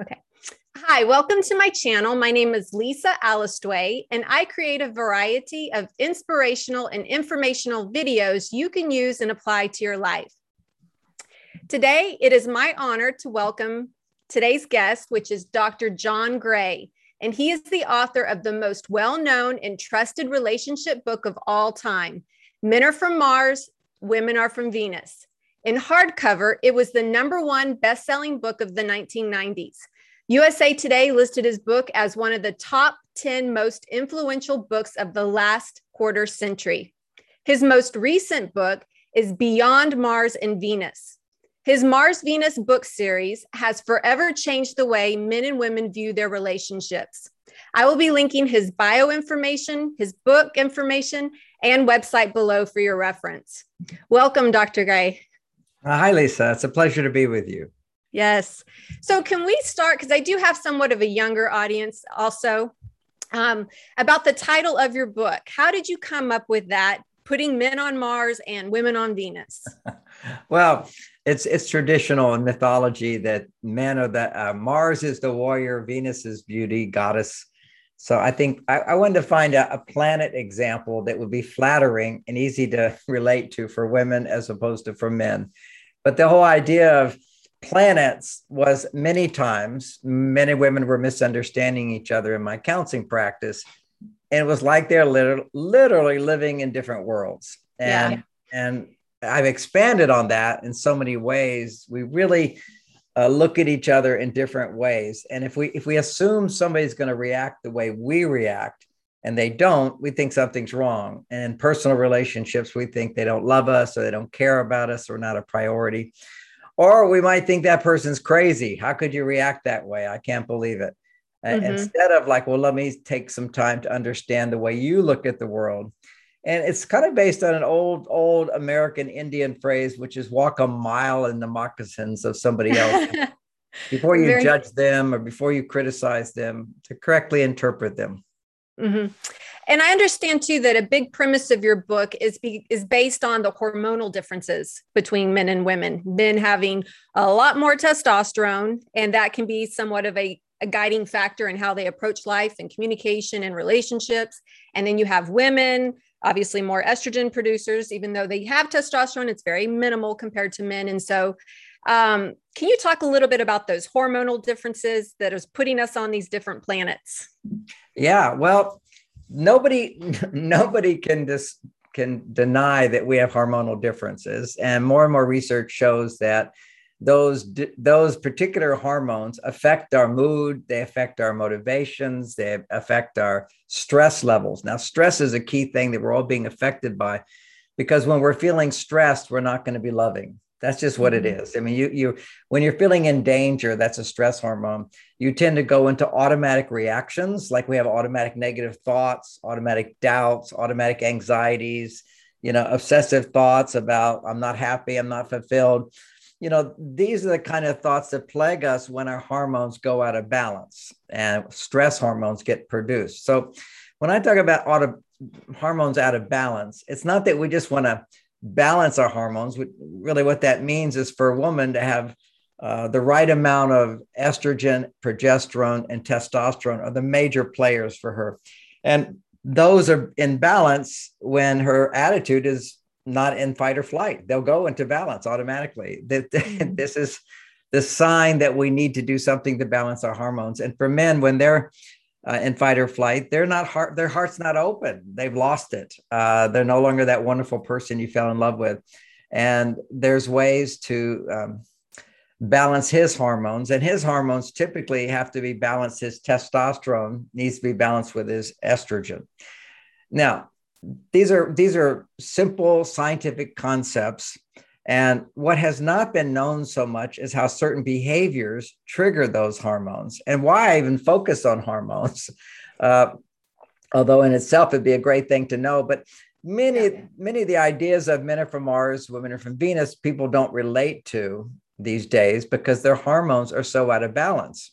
Okay. Hi, welcome to my channel. My name is Lisa Alistway, and I create a variety of inspirational and informational videos you can use and apply to your life. Today, it is my honor to welcome today's guest, which is Dr. John Gray, and he is the author of the most well known and trusted relationship book of all time Men Are From Mars, Women Are From Venus. In hardcover, it was the number one best selling book of the 1990s. USA Today listed his book as one of the top 10 most influential books of the last quarter century. His most recent book is Beyond Mars and Venus. His Mars Venus book series has forever changed the way men and women view their relationships. I will be linking his bio information, his book information, and website below for your reference. Welcome, Dr. Gray. Uh, hi, Lisa. It's a pleasure to be with you. Yes. So, can we start? Because I do have somewhat of a younger audience also um, about the title of your book. How did you come up with that? Putting men on Mars and women on Venus. well, it's it's traditional in mythology that men are the uh, Mars is the warrior, Venus is beauty, goddess. So I think I, I wanted to find a, a, planet example that would be flattering and easy to relate to for women as opposed to for men. But the whole idea of planets was many times many women were misunderstanding each other in my counseling practice. And it was like they're literally, literally living in different worlds. And yeah. and i've expanded on that in so many ways. We really uh, look at each other in different ways. And if we if we assume somebody's going to react the way we react and they don't we think something's wrong and in personal relationships we think they don't love us or they don't care about us or not a priority or we might think that person's crazy. How could you react that way? I can't believe it. Mm-hmm. Instead of like, well, let me take some time to understand the way you look at the world. And it's kind of based on an old, old American Indian phrase, which is walk a mile in the moccasins of somebody else before you Very- judge them or before you criticize them to correctly interpret them. Mm-hmm. And I understand too that a big premise of your book is be, is based on the hormonal differences between men and women. Men having a lot more testosterone, and that can be somewhat of a, a guiding factor in how they approach life and communication and relationships. And then you have women, obviously more estrogen producers, even though they have testosterone, it's very minimal compared to men. And so, um, can you talk a little bit about those hormonal differences that is putting us on these different planets? Yeah, well, nobody nobody can just can deny that we have hormonal differences. And more and more research shows that those those particular hormones affect our mood they affect our motivations they affect our stress levels. Now stress is a key thing that we're all being affected by because when we're feeling stressed we're not going to be loving that's just what it mm-hmm. I mean, you you when you're feeling in danger, that's a stress hormone. You tend to go into automatic reactions, like we have automatic negative thoughts, automatic doubts, automatic anxieties, you know, obsessive thoughts about I'm not happy, I'm not fulfilled. You know, these are the kind of thoughts that plague us when our hormones go out of balance and stress hormones get produced. So when I talk about auto hormones out of balance, it's not that we just want to balance our hormones. Really, what that means is for a woman to have uh, the right amount of estrogen, progesterone, and testosterone are the major players for her. And those are in balance when her attitude is not in fight or flight. They'll go into balance automatically. Mm-hmm. This is the sign that we need to do something to balance our hormones. And for men, when they're uh, in fight or flight, they're not heart, their heart's not open. They've lost it. Uh, they're no longer that wonderful person you fell in love with. And there's ways to um, balance his hormones, and his hormones typically have to be balanced. His testosterone needs to be balanced with his estrogen. Now, these are these are simple scientific concepts and what has not been known so much is how certain behaviors trigger those hormones and why I even focus on hormones. Uh, although in itself it'd be a great thing to know, but many yeah. many of the ideas of men are from Mars, women are from Venus, people don't relate to these days because their hormones are so out of balance.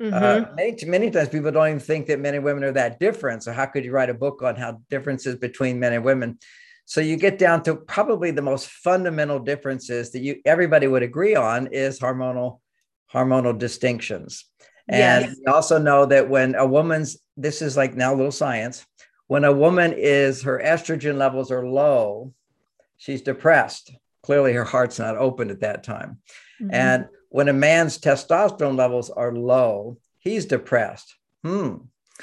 Uh, mm-hmm. Uh, many, many times people don't even think that men and women are that different. So how could you write a book on how differences between men and women? So you get down to probably the most fundamental differences that you everybody would agree on is hormonal hormonal distinctions. And yes. we also know that when a woman's, this is like now a little science, when a woman is, her estrogen levels are low, she's depressed. Clearly, her heart's not open at that time. Mm-hmm. And when a man's testosterone levels are low, he's depressed. Hmm.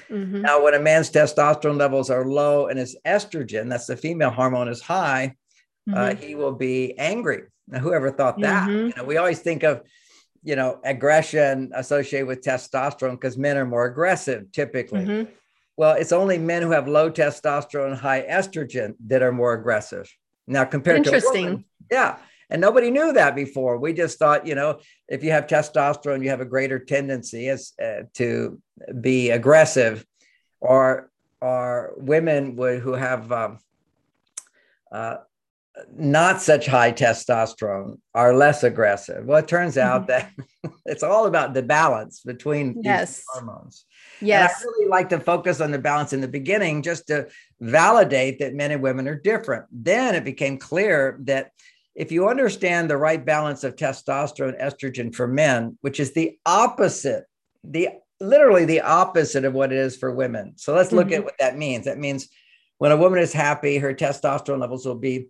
Mm-hmm. Now, when a man's testosterone levels are low and his estrogen, that's the female hormone, is high, uh, mm-hmm. uh, he will be angry. Now, whoever thought that? Mm-hmm. You know, we always think of, you know, aggression associated with testosterone because men are more aggressive typically. Mm-hmm. Well, it's only men who have low testosterone and high estrogen that are more aggressive. Now, compared to women, yeah. And nobody knew that before. We just thought, you know, if you have testosterone, you have a greater tendency as uh, to be aggressive, or or women would, who have um, uh, not such high testosterone are less aggressive. Well, it turns out mm-hmm. that it's all about the balance between yes. hormones. Yes. And I really like to focus on the balance in the beginning just to validate that men and women are different. Then it became clear that if you understand the right balance of testosterone and estrogen for men, which is the opposite, the literally the opposite of what it is for women. So let's look mm-hmm. at what that means. That means when a woman is happy, her testosterone levels will be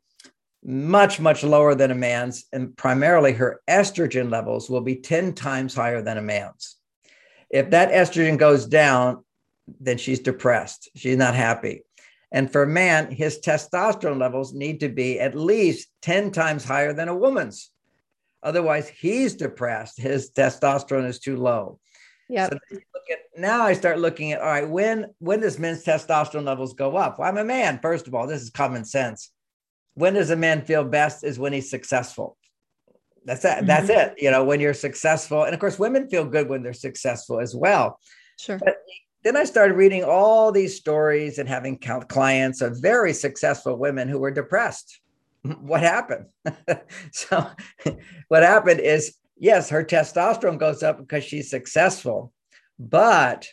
much, much lower than a man's, and primarily her estrogen levels will be 10 times higher than a man's. If that estrogen goes down, then she's depressed. She's not happy. And for a man, his testosterone levels need to be at least 10 times higher than a woman's. Otherwise, he's depressed. His testosterone is too low. Yeah. So now I start looking at all right, when when does men's testosterone levels go up? Well, I'm a man, first of all. This is common sense when does a man feel best is when he's successful that's it mm-hmm. that's it you know when you're successful and of course women feel good when they're successful as well sure but then i started reading all these stories and having clients of very successful women who were depressed mm-hmm. what happened so what happened is yes her testosterone goes up because she's successful but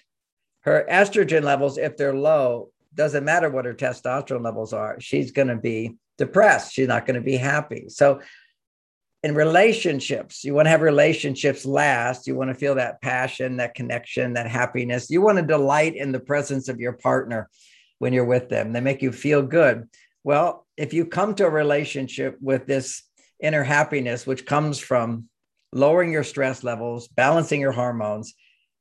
her estrogen levels if they're low doesn't matter what her testosterone levels are she's going to be depressed. She's not going to be happy. So, in relationships, you want to have relationships last. You want to feel that passion, that connection, that happiness. You want to delight in the presence of your partner when you're with them. They make you feel good. Well, if you come to a relationship with this inner happiness, which comes from lowering your stress levels, balancing your hormones,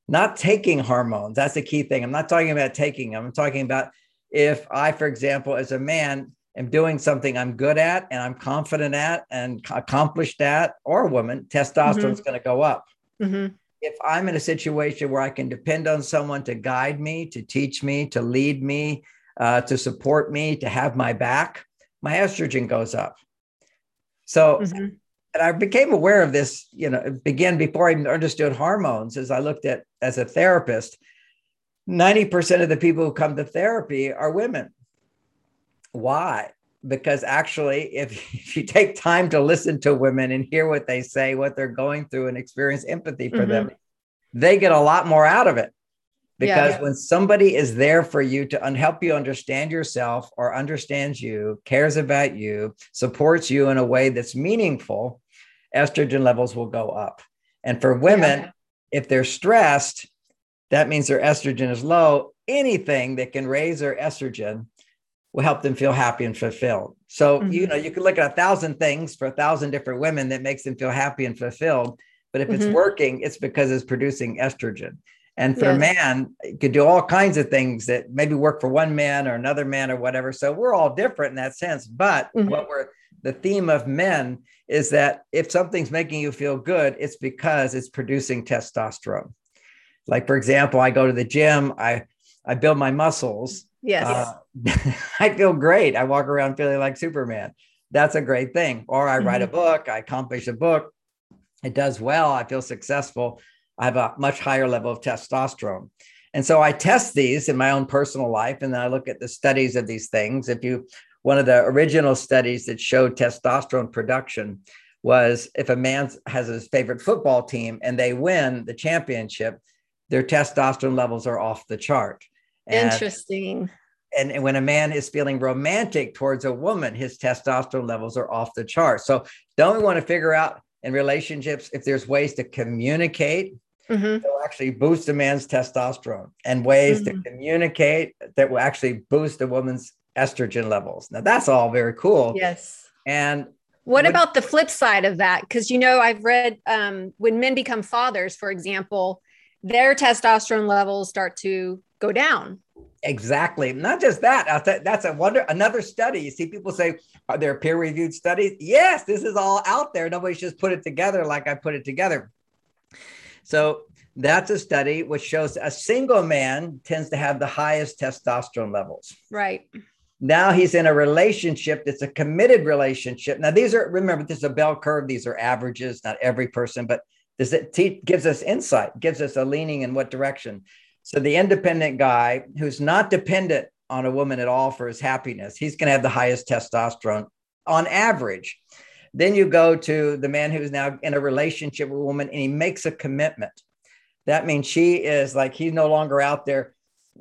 not taking hormones. That's the key thing. I'm not talking about taking them. I'm talking about if I, for example, as a man, am doing something I'm good at and I'm confident at and accomplished at, or a woman, testosterone is mm-hmm. going to go up. Mm-hmm. If I'm in a situation where I can depend on someone to guide me, to teach me, to lead me, uh, to support me, to have my back, my estrogen goes up. So, mm-hmm. and I became aware of this, you know, began before I even understood hormones as I looked at as a therapist. 90% of the people who come to therapy are women why? Because actually, if, if you take time to listen to women and hear what they say, what they're going through, and experience empathy for mm-hmm. them, they get a lot more out of it. Because yeah. when somebody is there for you to un- help you understand yourself or understands you, cares about you, supports you in a way that's meaningful, estrogen levels will go up. And for women, yeah. if they're stressed, that means their estrogen is low. Anything that can raise their estrogen will help them feel happy and fulfilled. So, mm-hmm. you know, you can look at a thousand things for a thousand different women that makes them feel happy and fulfilled. But if mm-hmm. it's working, it's because it's producing estrogen. And for yes. a man, it could do all kinds of things that maybe work for one man or another man or whatever. So we're all different in that sense. But mm-hmm. what we're the theme of men is that if something's making you feel good, it's because it's producing testosterone. Like for example, I go to the gym, I I build my muscles Yes. Uh, I feel great. I walk around feeling like Superman. That's a great thing. Or I mm-hmm. write a mm-hmm. book, I accomplish a book. It does well. I feel successful. I have a much higher level of testosterone. And so I test these in my own personal life. And then I look at the studies of these things. If you, one of the original studies that showed testosterone production was if a man has his favorite football team and they win the championship, their testosterone levels are off the chart. And, Interesting. And, and when a man is feeling romantic towards a woman, his testosterone levels are off the chart. So don't we want to figure out in relationships, if there's ways to communicate, mm-hmm. will actually boost a man's testosterone and ways mm-hmm. to communicate that will actually boost a woman's estrogen levels. Now that's all very cool. Yes. And what when, about the flip side of that? Because you know, I've read um, when men become fathers, for example, their testosterone levels start to go down. Exactly. Not just that. That's a wonder. Another study. You see, people say, "Are there peer-reviewed studies?" Yes, this is all out there. Nobody's just put it together like I put it together. So that's a study which shows a single man tends to have the highest testosterone levels. Right. Now he's in a relationship that's a committed relationship. Now these are remember this is a bell curve. These are averages, not every person, but this it te- gives us insight, gives us a leaning in what direction. So the independent guy who's not dependent on a woman at all for his happiness, he's going to have the highest testosterone on average. Then you go to the man who's now in a relationship with a woman and he makes a commitment. That means she is like he's no longer out there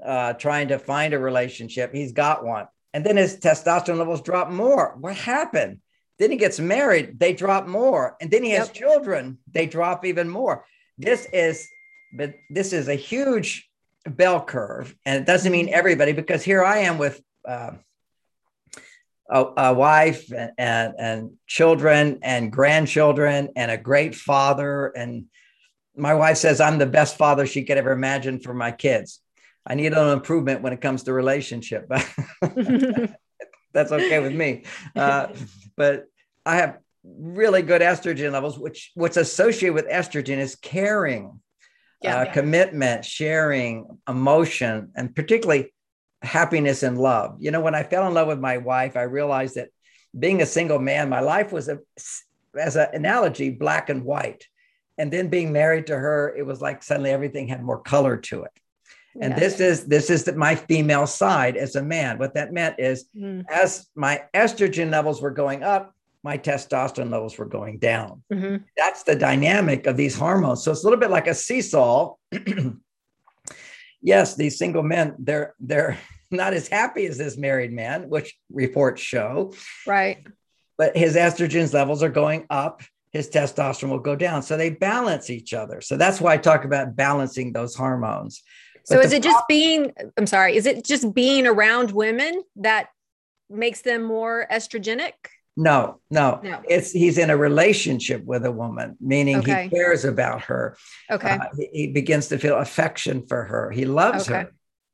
uh, trying to find a relationship. He's got one. And then his testosterone levels drop more. What happened? Then he gets married, they drop more. And then he has children, they drop even more. This is but this is a huge bell curve. And it doesn't mean everybody, because here I am with uh, a, a, wife and, and, and children and grandchildren and a great father. And my wife says I'm the best father she could ever imagine for my kids. I need an improvement when it comes to relationship. But that's okay with me. Uh, but I have really good estrogen levels, which what's associated with estrogen is caring, yeah, uh, yeah. commitment, sharing, emotion, and particularly happiness and love. You know, when I fell in love with my wife, I realized that being a single man, my life was a, as an analogy, black and white. And then being married to her, it was like suddenly everything had more color to it. And yes. this is this is my female side as a man. What that meant is, mm. as my estrogen levels were going up, my testosterone levels were going down. Mm-hmm. That's the dynamic of these hormones. So it's a little bit like a seesaw. yes, these single men, they're they're not as happy as this married man, which reports show. Right. But his estrogen's levels are going up, his testosterone will go down. So they balance each other. So that's why I talk about balancing those hormones. But so is it just being, I'm sorry, is it just being around women that makes them more estrogenic? No, no, no. It's he's in a relationship with a woman, meaning okay. he cares about her. Okay. Uh, he, he, begins to feel affection for her. He loves okay. her.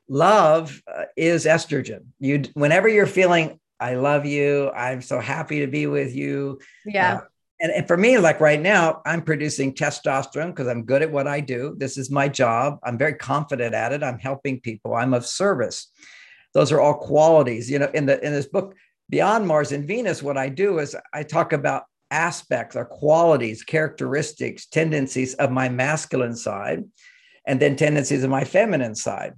Love uh, is estrogen. You, whenever you're feeling, I love you. I'm so happy to be with you. Yeah. Uh, and, and for me, like right now, I'm producing testosterone because I'm good at what I do. This is my job. I'm very confident at it. I'm helping people. I'm of service. Those are all qualities. You know, in the in this book, Beyond Mars and Venus, what I do is I talk about aspects or qualities, characteristics, tendencies of my masculine side, and then tendencies of my feminine side.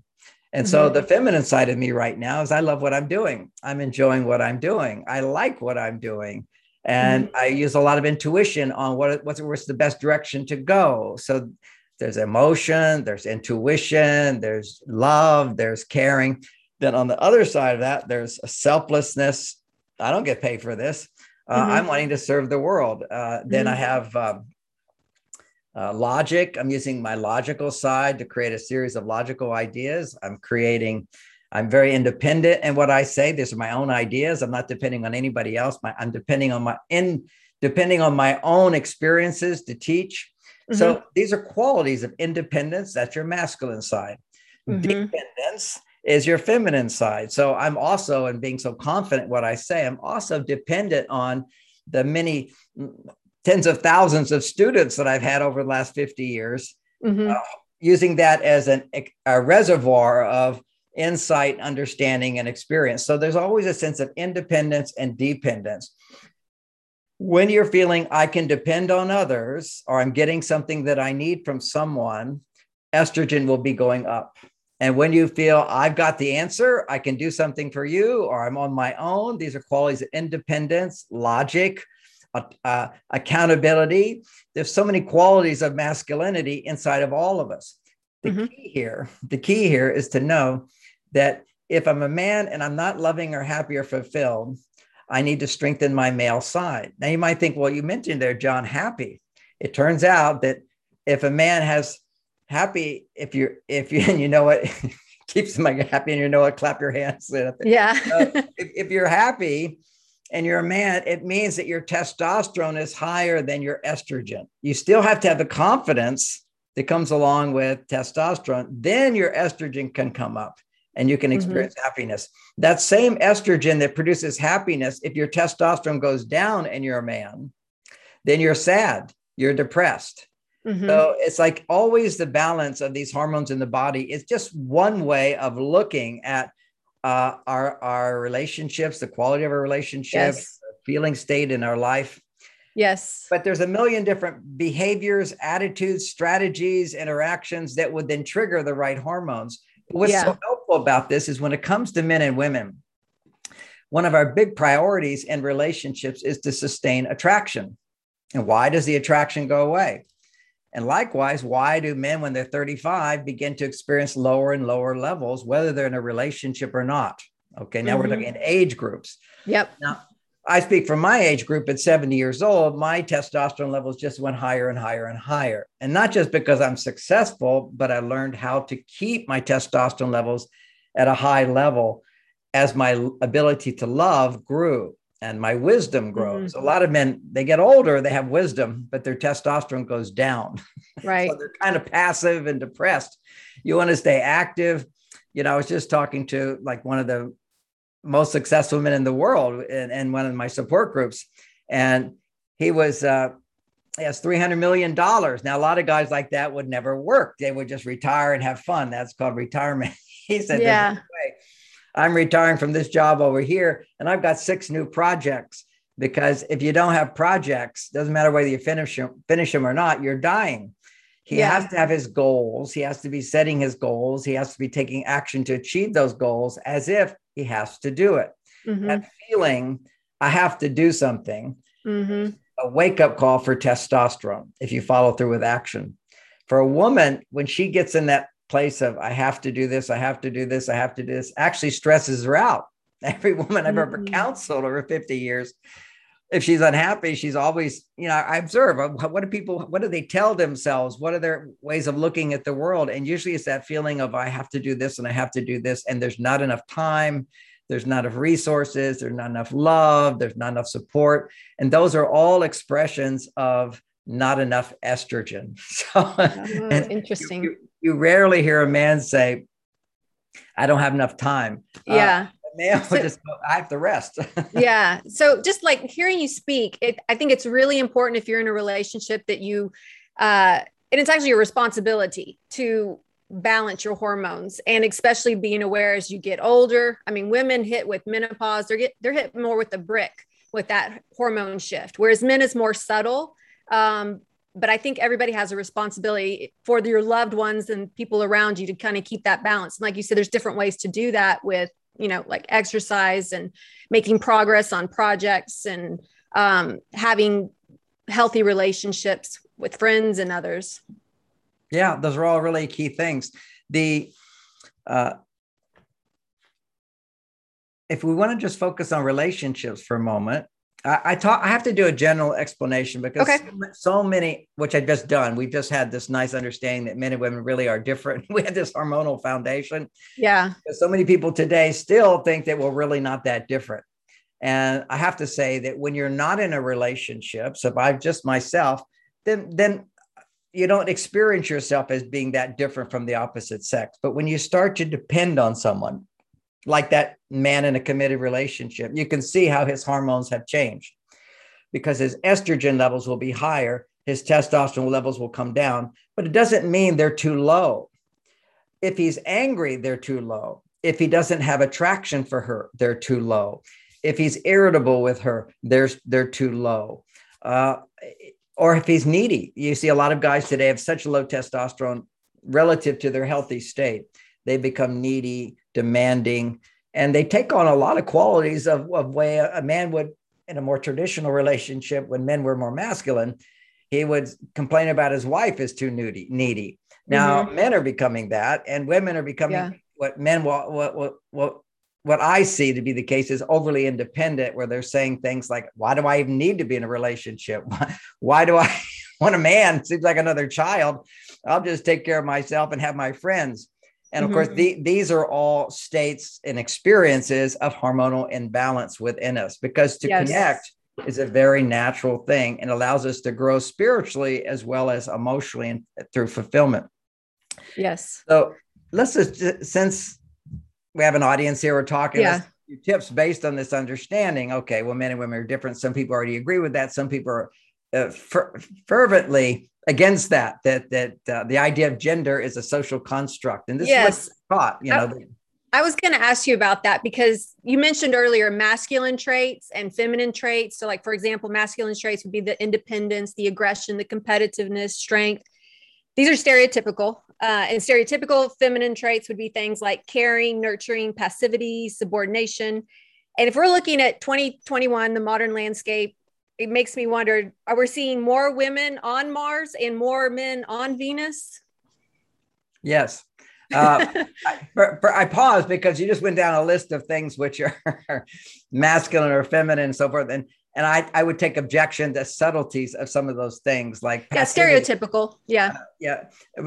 And mm-hmm. so the feminine side of me right now is I love what I'm doing. I'm enjoying what I'm doing. I like what I'm doing and mm-hmm. I use a lot of intuition on what what's, what's the best direction to go. So there's emotion, there's intuition, there's love, there's caring. Then on the other side of that, there's a selflessness. I don't get paid for this. Uh, mm-hmm. I'm wanting to serve the world. Uh, then mm-hmm. I have um, uh, logic. I'm using my logical side to create a series of logical ideas. I'm creating I'm very independent in what I say. These are my own ideas. I'm not depending on anybody else. My, I'm depending on my in depending on my own experiences to teach. Mm-hmm. So these are qualities of independence. That's your masculine side. Mm-hmm. Dependence is your feminine side. So I'm also, and being so confident what I say, I'm also dependent on the many tens of thousands of students that I've had over the last 50 years, mm-hmm. uh, using that as an, a reservoir of insight, understanding, and experience. So there's always a sense of independence and dependence. When you're feeling I can depend on others or I'm getting something that I need from someone, estrogen will be going up. And when you feel I've got the answer, I can do something for you, or I'm on my own, these are qualities of independence, logic, uh, accountability. There's so many qualities of masculinity inside of all of us. The mm-hmm. key here, the key here is to know that if I'm a man and I'm not loving or happy or fulfilled, I need to strengthen my male side. Now you might think, well, you mentioned there, John, happy. It turns out that if a man has happy, if you're, if you, and you know what, keeps them happy and you know what, clap your hands. Yeah. if, if you're happy, and you're a man, it means that your testosterone is higher than your estrogen. You still have to have the confidence that comes along with testosterone. Then your estrogen can come up and you can mm-hmm. experience mm-hmm. happiness. That same estrogen that produces happiness, if your testosterone goes down and you're a man, then you're sad, you're depressed. Mm-hmm. So it's like always the balance of these hormones in the body is just one way of looking at uh, our our relationships, the quality of our relationships, yes. feeling state in our life. Yes. But there's a million different behaviors, attitudes, strategies, interactions that would then trigger the right hormones. What's yeah. so helpful about this is when it comes to men and women, one of our big priorities in relationships is to sustain attraction. And why does the attraction go away? And likewise, why do men, when they're 35, begin to experience lower and lower levels, whether they're in a relationship or not? Okay, now mm-hmm. we're looking at age groups. Yep. Now, I speak from my age group at 70 years old, my testosterone levels just went higher and higher and higher. And not just because I'm successful, but I learned how to keep my testosterone levels at a high level as my ability to love grew and my wisdom grows. Mm-hmm. A lot of men, they get older, they have wisdom, but their testosterone goes down. Right. so they're kind of passive and depressed. You want to stay active. You know, I was just talking to like one of the most successful men in the world and, and one of my support groups. And he was, uh, he has $300 million. Now, a lot of guys like that would never work. They would just retire and have fun. That's called retirement. he said, yeah. I'm retiring from this job over here, and I've got six new projects. Because if you don't have projects, doesn't matter whether you finish them, finish them or not, you're dying. He yeah. has to have his goals. He has to be setting his goals. He has to be taking action to achieve those goals as if he has to do it. Mm-hmm. That feeling, I have to do something, mm-hmm. a wake up call for testosterone if you follow through with action. For a woman, when she gets in that place of I have to do this, I have to do this, I have to do this, actually stresses her out. Every woman I've mm-hmm. ever counseled over 50 years, if she's unhappy, she's always, you know, I observe uh, what do people, what do they tell themselves? What are their ways of looking at the world? And usually it's that feeling of I have to do this and I have to do this, and there's not enough time, there's not enough resources, there's not enough love, there's not enough support. And those are all expressions of not enough estrogen. So oh, interesting. You, you rarely hear a man say, I don't have enough time. Uh, yeah. Uh, man so, just I have the rest. yeah. So just like hearing you speak, it, I think it's really important if you're in a relationship that you, uh, and it's actually a responsibility to balance your hormones and especially being aware as you get older. I mean, women hit with menopause, they're get, they're hit more with the brick with that hormone shift, whereas men is more subtle. Um, but I think everybody has a responsibility for your loved ones and people around you to kind of keep that balance. And like you said, there's different ways to do that with, you know, like exercise and making progress on projects and um, having healthy relationships with friends and others. Yeah, those are all really key things. The uh, if we want to just focus on relationships for a moment, I, I talk. I have to do a general explanation because okay. so, many, which I've just done. We've just had this nice understanding that men and women really are different. We had this hormonal foundation. Yeah. So many people today still think that we're really not that different. And I have to say that when you're not in a relationship, so if I've just myself, then then you don't experience yourself as being that different from the opposite sex. But when you start to depend on someone, like that man in a committed relationship, you can see how his hormones have changed because his estrogen levels will be higher, his testosterone levels will come down, but it doesn't mean they're too low. If he's angry, they're too low. If he doesn't have attraction for her, they're too low. If he's irritable with her, they're, they're too low. Uh, or if he's needy, you see a lot of guys today have such low testosterone relative to their healthy state. They become needy, demanding, and they take on a lot of qualities of, of way a man would in a more traditional relationship when men were more masculine he would complain about his wife is too needy needy now mm-hmm. men are becoming that and women are becoming yeah. what men what what what what I see to be the case is overly independent, where they're saying things like, "Why do I even need to be in a relationship? Why, why do I want a man? Seems like another child. I'll just take care of myself and have my friends." And of mm-hmm. course, the, these are all states and experiences of hormonal imbalance within us because to yes. connect is a very natural thing and allows us to grow spiritually as well as emotionally and through fulfillment. Yes. So let's just, since we have an audience here, we're talking yeah. tips based on this understanding. Okay, well, men and women are different. Some people already agree with that. Some people are uh, fer- fervently against that that that uh, the idea of gender is a social construct. And this yes. is taught you know. I, I was going to ask you about that because you mentioned earlier masculine traits and feminine traits. So like for example masculine traits would be the independence the aggression the competitiveness strength. These are stereotypical uh, and stereotypical feminine traits would be things like caring nurturing passivity subordination. And if we're looking at 2021 the modern landscape it makes me wonder are we seeing more women on Mars and more men on Venus? Yes. Uh, I, for, for, I pause because you just went down a list of things which are masculine or feminine and so forth. And and I, I would take objection to subtleties of some of those things like yeah stereotypical yeah uh, yeah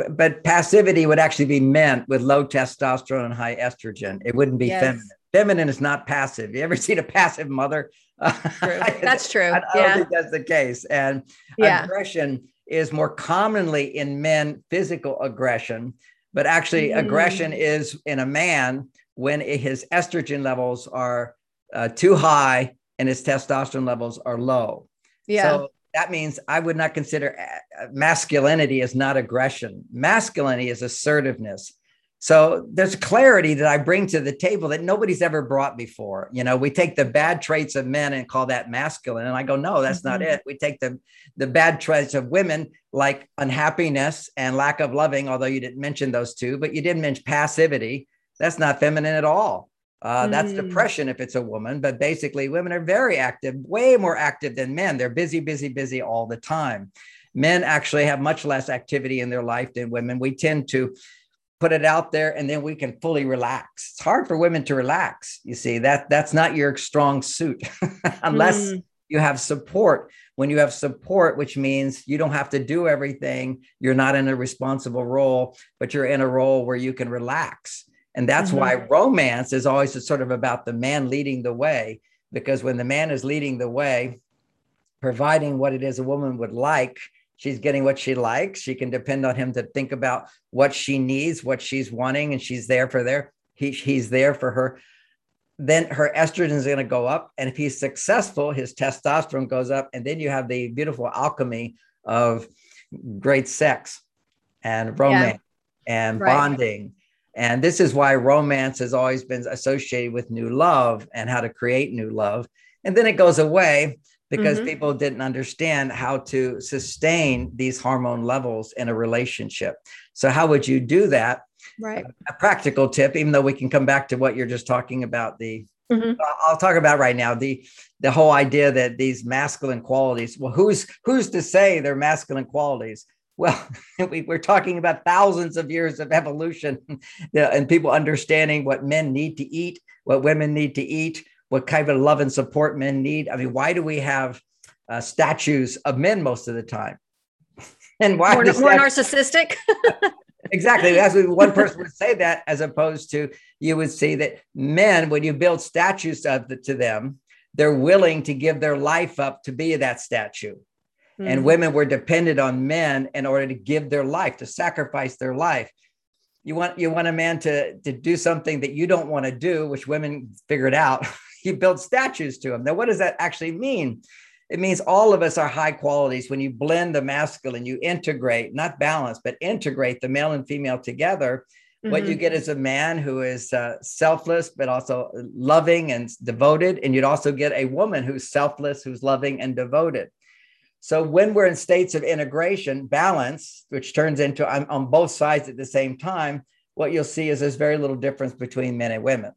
but passivity would actually be meant with low testosterone and high estrogen it wouldn't be yes. feminine feminine is not passive you ever seen a passive mother True. That's true. I, I yeah. don't think that's the case. And yeah. aggression is more commonly in men physical aggression, but actually mm. aggression is in a man when his estrogen levels are uh, too high and his testosterone levels are low. Yeah. So that means I would not consider uh, masculinity as not aggression. Masculinity is assertiveness. So there's clarity that I bring to the table that nobody's ever brought before. You know, we take the bad traits of men and call that masculine. And I go, no, that's mm-hmm. not it. We take the, the bad traits of women like unhappiness and lack of loving, although you didn't mention those two, but you did mention passivity. That's not feminine at all. Uh, mm. That's depression if it's a woman, but basically, women are very active, way more active than men. They're busy, busy, busy all the time. Men actually have much less activity in their life than women. We tend to put it out there and then we can fully relax it's hard for women to relax you see that that's not your strong suit unless mm. you have support when you have support which means you don't have to do everything you're not in a responsible role but you're in a role where you can relax and that's mm-hmm. why romance is always sort of about the man leading the way because when the man is leading the way providing what it is a woman would like she's getting what she likes. She can depend on him to think about what she needs, what she's wanting, and she's there for there. He, he's there for her. Then her estrogen is going to go up. And if he's successful, his testosterone goes up. And then you have the beautiful alchemy of great sex and romance yeah. and right. bonding. And this is why romance has always been associated with new love and how to create new love. And then it goes away because mm-hmm. people didn't understand how to sustain these hormone levels in a relationship. So, how would you do that? Right. A practical tip, even though we can come back to what you're just talking about, the mm-hmm. I'll talk about right now the the whole idea that these masculine qualities. Well, who's who's to say they're masculine qualities? Well, we, are talking about thousands of years of evolution and people understanding what men need to eat, what women need to eat, what kind of love and support men need. I mean, why do we have uh, statues of men most of the time? and why more, more narcissistic? exactly. As one person would say that, as opposed to you would see that men, when you build statues of the, to them, they're willing to give their life up to be that statue. Mm-hmm. And women were dependent on men in order to give their life, to sacrifice their life you want you want a man to to do something that you don't want to do which women figured out you build statues to him now what does that actually mean it means all of us are high qualities when you blend the masculine you integrate not balance but integrate the male and female together mm-hmm. what you mm-hmm. get is a man who is uh, selfless but also loving and devoted and you'd also get a woman who's selfless who's loving and devoted so when we're in states of integration, balance, which turns into I'm on both sides at the same time, what you'll see is there's very little difference between men and women.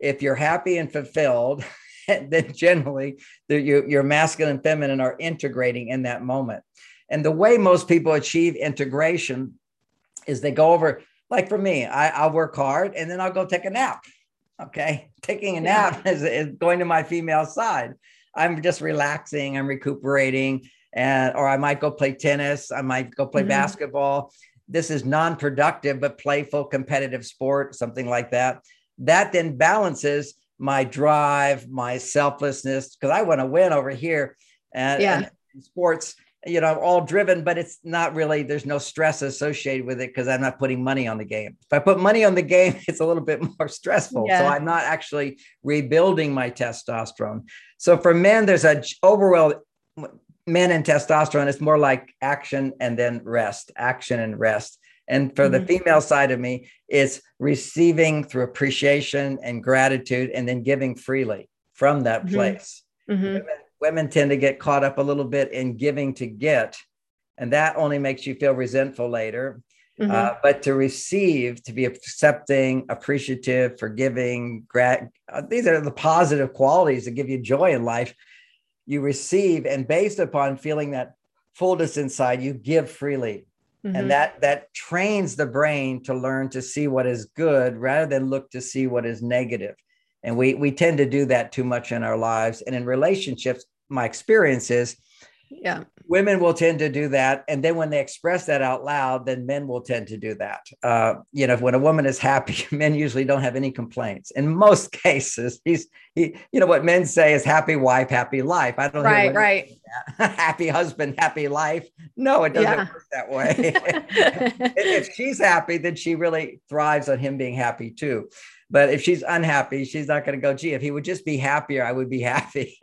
If you're happy and fulfilled, then generally the, your, your masculine and feminine are integrating in that moment. And the way most people achieve integration is they go over, like for me, I, I'll work hard and then I'll go take a nap. Okay. Taking a nap is, is going to my female side. I'm just relaxing, I'm recuperating, and or I might go play tennis, I might go play mm-hmm. basketball. This is non-productive but playful competitive sport, something like that. That then balances my drive, my selflessness, because I want to win over here. And, yeah. and sports, you know, all driven, but it's not really, there's no stress associated with it because I'm not putting money on the game. If I put money on the game, it's a little bit more stressful. Yeah. So I'm not actually rebuilding my testosterone. So for men, there's a overall men and testosterone, it's more like action and then rest, action and rest. And for mm-hmm. the female side of me, it's receiving through appreciation and gratitude and then giving freely from that mm-hmm. place. Mm-hmm. Women, women tend to get caught up a little bit in giving to get, and that only makes you feel resentful later. Mm-hmm. Uh, but to receive, to be accepting, appreciative, forgiving, grat- uh, these are the positive qualities that give you joy in life. You receive, and based upon feeling that fullness inside, you give freely. Mm-hmm. And that that trains the brain to learn to see what is good rather than look to see what is negative. And we we tend to do that too much in our lives. And in relationships, my experience is yeah. Women will tend to do that and then when they express that out loud then men will tend to do that. Uh, you know when a woman is happy men usually don't have any complaints. In most cases he's he you know what men say is happy wife happy life. I don't right right. happy husband happy life. No it doesn't yeah. work that way. If she's happy then she really thrives on him being happy too. But if she's unhappy she's not going to go gee if he would just be happier i would be happy.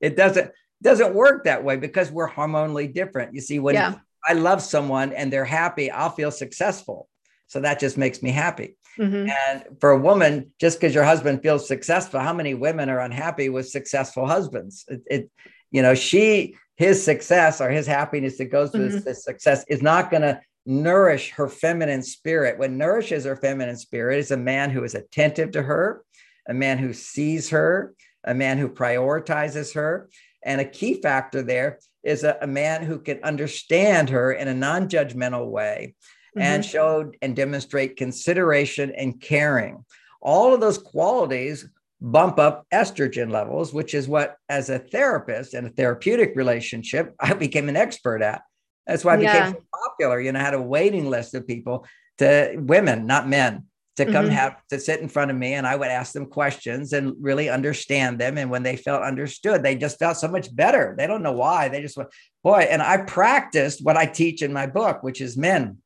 It doesn't doesn't work that way because we're hormonally different. You see, when yeah. I love someone and they're happy, I'll feel successful. So that just makes me happy. Mm-hmm. And for a woman, just because your husband feels successful, how many women are unhappy with successful husbands? It, it you know, she, his success or his happiness that goes with mm-hmm. this success is not going to nourish her feminine spirit. What nourishes her feminine spirit is a man who is attentive to her, a man who sees her, a man who prioritizes her, and a key factor there is a, a man who can understand her in a non judgmental way mm-hmm. and show and demonstrate consideration and caring. All of those qualities bump up estrogen levels, which is what, as a therapist in a therapeutic relationship, I became an expert at. That's why I became yeah. so popular. You know, I had a waiting list of people to women, not men, to come mm-hmm. have to sit in front of me and I would ask them questions and really understand them. And when they felt understood, they just felt so much better. They don't know why. They just went, boy, and I practiced what I teach in my book, which is men.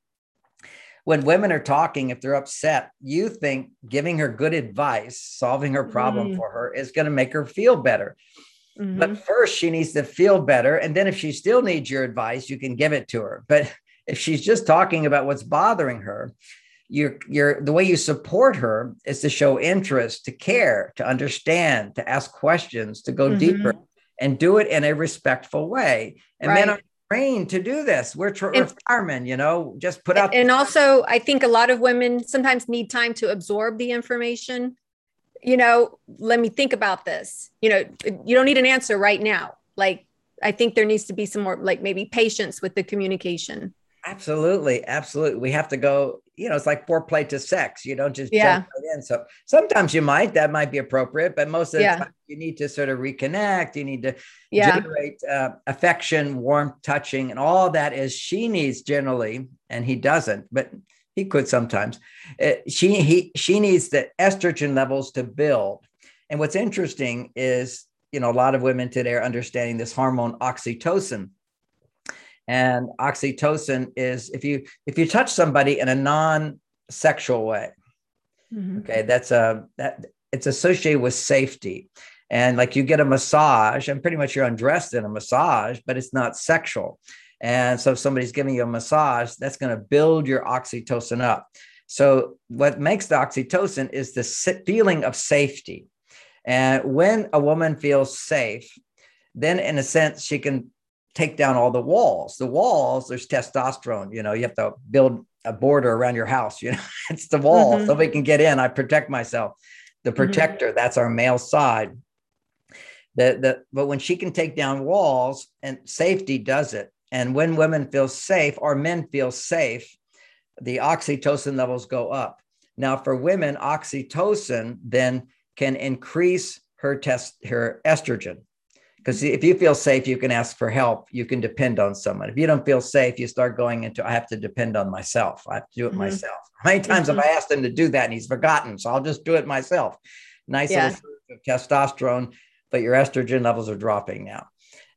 When women are talking, if they're upset, you think giving her good advice, solving her problem mm-hmm. for her is going to make her feel better. Mm-hmm. But first, she needs to feel better. And then, if she still needs your advice, you can give it to her. But if she's just talking about what's bothering her, you're, you're the way you support her is to show interest, to care, to understand, to ask questions, to go mm-hmm. deeper, and do it in a respectful way. And right. men are trained to do this. We're, tra- and, firemen, you know, just put out. And also, I think a lot of women sometimes need time to absorb the information. You know, let me think about this. You know, you don't need an answer right now. Like, I think there needs to be some more, like maybe patience with the communication. Absolutely, absolutely. We have to go. You know, it's like foreplay to sex. You don't just yeah. jump right in. So sometimes you might that might be appropriate, but most of the yeah. time you need to sort of reconnect. You need to yeah. generate uh, affection, warmth, touching, and all that is she needs generally, and he doesn't, but he could sometimes. Uh, she he she needs the estrogen levels to build. And what's interesting is, you know, a lot of women today are understanding this hormone oxytocin and oxytocin is if you if you touch somebody in a non-sexual way mm-hmm. okay that's a that it's associated with safety. And like you get a massage and pretty much you're undressed in a massage but it's not sexual. And so if somebody's giving you a massage that's going to build your oxytocin up. So what makes the oxytocin is the feeling of safety. And when a woman feels safe then in a sense she can take down all the walls. The walls, there's testosterone. You know, you have to build a border around your house. You know, it's the wall. Mm-hmm. Nobody can get in. I protect myself. The mm-hmm. protector, mm-hmm. that's our male side. The, the, but when she can take down walls and safety does it. And when women feel safe or men feel safe, the oxytocin levels go up. Now, for women, oxytocin then can increase her test her estrogen. Because if you feel safe, you can ask for help. You can depend on someone. If you don't feel safe, you start going into I have to depend on myself. I have to do it mm-hmm. myself. How many times mm-hmm. have I asked him to do that and he's forgotten? So I'll just do it myself. Nice yeah. little of testosterone, but your estrogen levels are dropping now.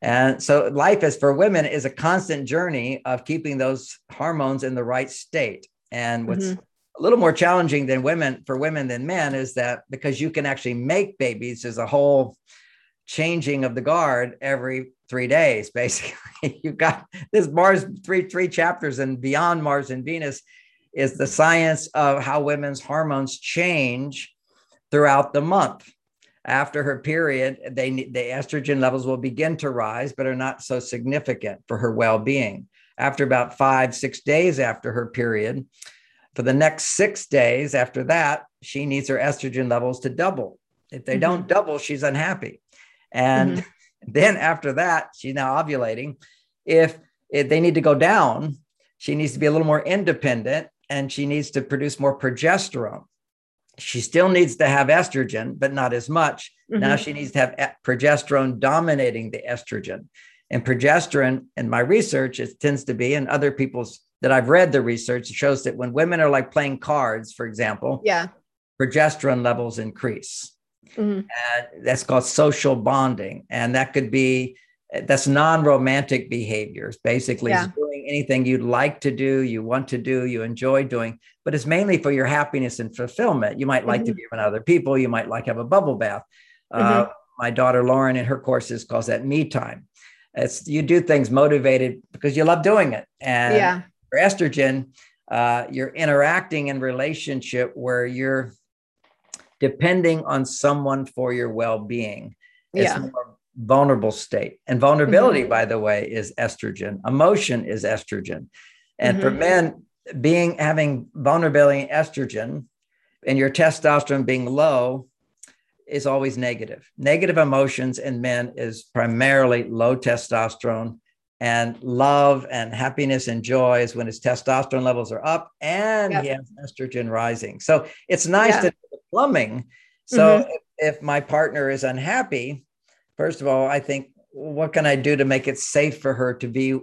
And so life is for women is a constant journey of keeping those hormones in the right state. And what's mm-hmm. a little more challenging than women for women than men is that because you can actually make babies, there's a whole changing of the guard every three days. Basically, you've got this Mars three three chapters and beyond Mars and Venus is the science of how women's hormones change throughout the month after her period, they the estrogen levels will begin to rise, but are not so significant for her well-being. After about five, six days after her period, for the next six days after that, she needs her estrogen levels to double. If they mm-hmm. don't double, she's unhappy. And mm-hmm. then after that, she's now ovulating. If, if they need to go down, she needs to be a little more independent and she needs to produce more progesterone she still needs to have estrogen, but not as much. Mm-hmm. Now she needs to have progesterone dominating the estrogen. And progesterone, in my research, it tends to be, and other people's that I've read the research shows that when women are like playing cards, for example, yeah, progesterone levels increase. Mm-hmm. And that's called social bonding. And that could be that's non-romantic behaviors basically yeah. doing anything you'd like to do you want to do you enjoy doing but it's mainly for your happiness and fulfillment you might like mm-hmm. to be around other people you might like have a bubble bath uh, mm-hmm. uh, my daughter lauren in her courses calls that me time it's you do things motivated because you love doing it and yeah. for estrogen uh, you're interacting in relationship where you're depending on someone for your well-being it's yeah. more vulnerable state. And vulnerability, mm-hmm. by the way, is estrogen. Emotion is estrogen. And mm-hmm. for men, being having vulnerability estrogen and your testosterone being low is always negative. Negative emotions in men is primarily low testosterone and love and happiness and joy is when his testosterone levels are up and yep. he has estrogen rising. So it's nice yeah. to plumbing. So mm-hmm. if, if my partner is unhappy, first of all, I think what can I do to make it safe for her to be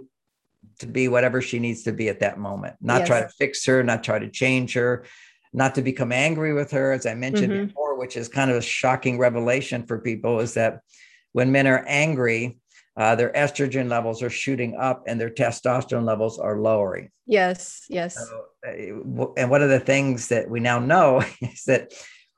to be whatever she needs to be at that moment, not yes. try to fix her, not try to change her, not to become angry with her, as I mentioned mm-hmm. before, which is kind of a shocking revelation for people, is that when men are angry, uh, their estrogen levels are shooting up and their testosterone levels are lowering. Yes, yes. So, uh, and one of the things that we now know is that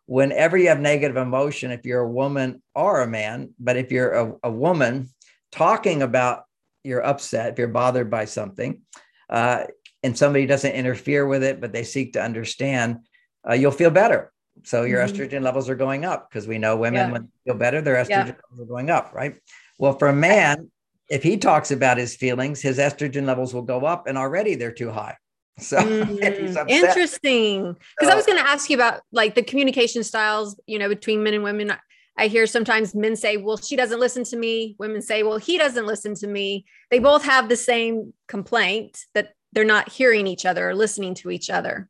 whenever you have negative emotion, if you're a woman or a man, but if you're a, a woman talking about you're upset, if you're bothered by something, uh, and somebody doesn't interfere with it, but they seek to understand, uh, you'll feel better. So your mm-hmm. estrogen levels are going up because we know women yeah. when they feel better, their estrogen yeah. levels are going up, right? Well, for a man, if he talks about his feelings, his estrogen levels will go up, and already they're too high. So mm, interesting. Because so, I was going to ask you about like the communication styles, you know, between men and women. I hear sometimes men say, well, she doesn't listen to me. Women say, well, he doesn't listen to me. They both have the same complaint that they're not hearing each other or listening to each other.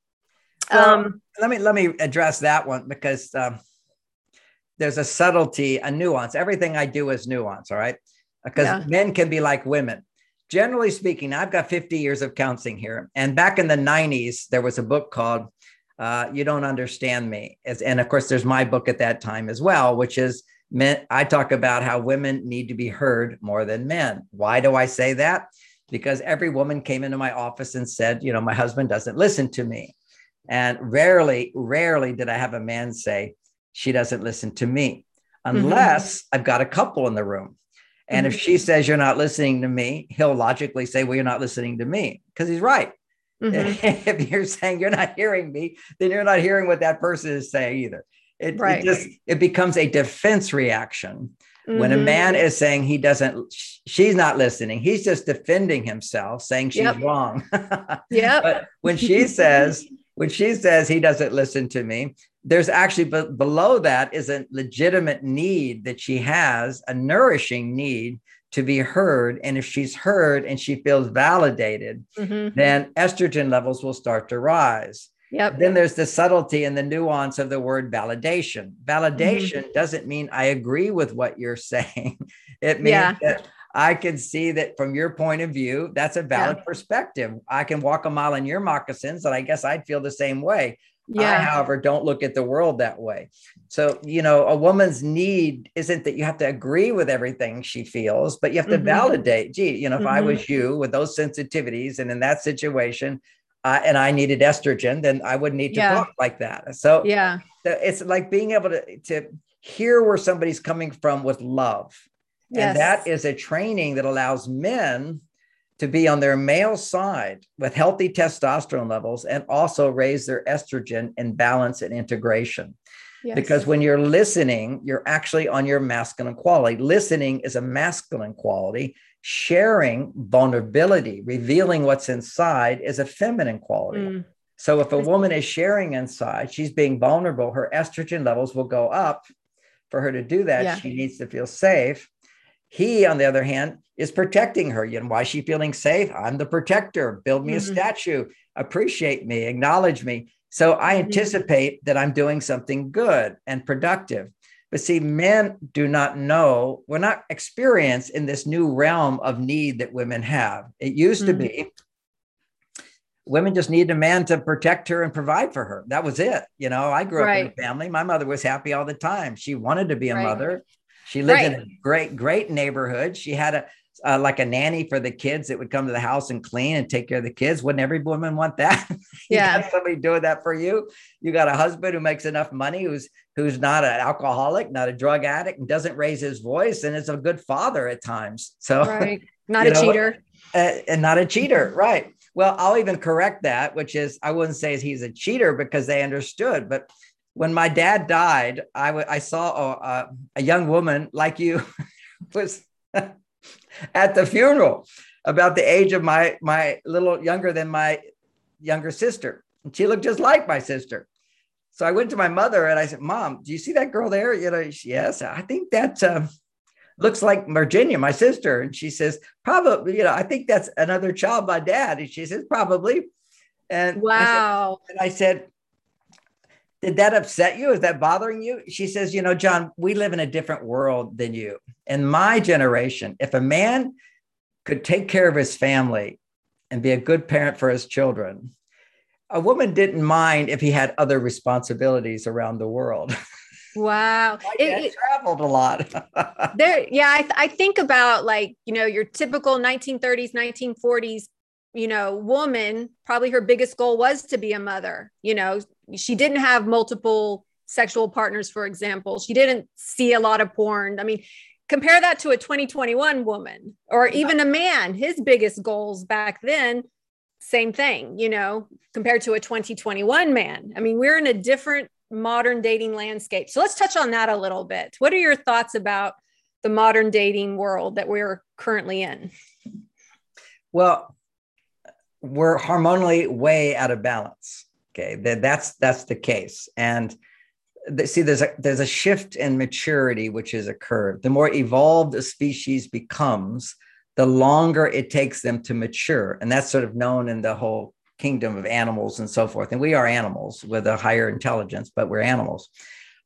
Um, let me let me address that one because um, there's a subtlety, a nuance. Everything I do is nuance. All right, because yeah. men can be like women generally speaking, I've got 50 years of counseling here. And back in the 90s, there was a book called uh, You Don't Understand Me. And of course, there's my book at that time as well, which is men. I talk about how women need to be heard more than men. Why do I say that? Because every woman came into my office and said, you know, my husband doesn't listen to me. And rarely, rarely did I have a man say, she doesn't listen to me, mm-hmm. unless mm-hmm. I've got a couple in the room and mm-hmm. if she says you're not listening to me, he'll logically say, Well, you're not listening to me because he's right. Mm-hmm. if you're saying you're not hearing me, then you're not hearing what that person is saying either. It, right. it just it becomes a defense reaction mm-hmm. when a man mm-hmm. is saying he doesn't she's not listening he's just defending himself saying she's yep. wrong yeah but when she says when she says he doesn't listen to me there's actually be- below that is a legitimate need that she has, a nourishing need to be heard. And if she's heard and she feels validated, mm-hmm. then estrogen levels will start to rise. Yep. Then there's the subtlety and the nuance of the word validation. Validation mm-hmm. doesn't mean I agree with what you're saying. It means yeah. that I can see that from your point of view, that's a valid yeah. perspective. I can walk a mile in your moccasins, and I guess I'd feel the same way. Yeah. I, however, don't look at the world that way. So, you know, a woman's need isn't that you have to agree with everything she feels, but you have to mm-hmm. validate. Gee, you know, if mm-hmm. I was you with those sensitivities and in that situation, uh, and I needed estrogen, then I wouldn't need to yeah. talk like that. So, yeah, it's like being able to to hear where somebody's coming from with love, yes. and that is a training that allows men to be on their male side with healthy testosterone levels and also raise their estrogen in balance and integration. Yes. Because when you're listening, you're actually on your masculine quality. Listening is a masculine quality. Sharing vulnerability, revealing what's inside is a feminine quality. Mm. So if a woman is sharing inside, she's being vulnerable, her estrogen levels will go up. For her to do that, yeah. she needs to feel safe. He, on the other hand, is protecting her. You know, why is she feeling safe? I'm the protector. Build me mm-hmm. a statue. Appreciate me. Acknowledge me. So I mm-hmm. anticipate that I'm doing something good and productive. But see, men do not know, we're not experienced in this new realm of need that women have. It used mm-hmm. to be women just needed a man to protect her and provide for her. That was it. You know, I grew right. up in a family. My mother was happy all the time. She wanted to be a right. mother. She lived right. in a great, great neighborhood. She had a uh, like a nanny for the kids that would come to the house and clean and take care of the kids. Wouldn't every woman want that? yeah, somebody doing that for you. You got a husband who makes enough money, who's who's not an alcoholic, not a drug addict, and doesn't raise his voice, and is a good father at times. So, right, not a know, cheater, uh, and not a cheater, right? Well, I'll even correct that, which is I wouldn't say he's a cheater because they understood, but when my dad died, I, w- I saw a, a young woman like you was at the funeral about the age of my my little younger than my younger sister. And she looked just like my sister. So I went to my mother and I said, Mom, do you see that girl there? You know, she, yes, I think that uh, looks like Virginia, my sister. And she says, probably, you know, I think that's another child, my dad. And she says, probably. And wow. I said, and I said did that upset you? Is that bothering you? She says, You know, John, we live in a different world than you. In my generation, if a man could take care of his family and be a good parent for his children, a woman didn't mind if he had other responsibilities around the world. Wow. it, it, traveled a lot. there, yeah, I, th- I think about like, you know, your typical 1930s, 1940s you know, woman, probably her biggest goal was to be a mother. You know, she didn't have multiple sexual partners, for example. She didn't see a lot of porn. I mean, compare that to a 2021 woman or even a man. His biggest goals back then, same thing, you know, compared to a 2021 man. I mean, we're in a different modern dating landscape. So let's touch on that a little bit. What are your thoughts about the modern dating world that we're currently in? Well, we're hormonally way out of balance. Okay, that, that's that's the case, and the, see, there's a there's a shift in maturity which has occurred. The more evolved a species becomes, the longer it takes them to mature, and that's sort of known in the whole kingdom of animals and so forth. And we are animals with a higher intelligence, but we're animals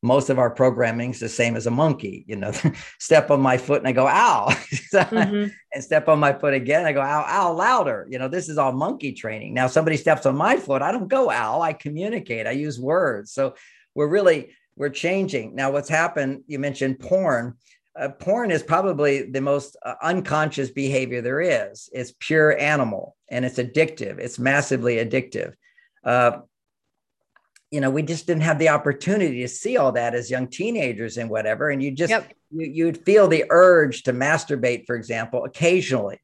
most of our programming is the same as a monkey. You know, step on my foot and I go, ow. mm-hmm. and step on my foot again. I go, ow, ow, louder. You know, this is all monkey training. Now, somebody steps on my foot. I don't go, ow. I communicate. I use words. So we're really, we're changing. Now, what's happened, you mentioned porn. Uh, porn is probably the most uh, unconscious behavior there is. It's pure animal and it's addictive. It's massively addictive. Uh, you know, we just didn't have the opportunity to see all that as young teenagers and whatever. And you just, yep. you, you'd feel the urge to masturbate, for example, occasionally.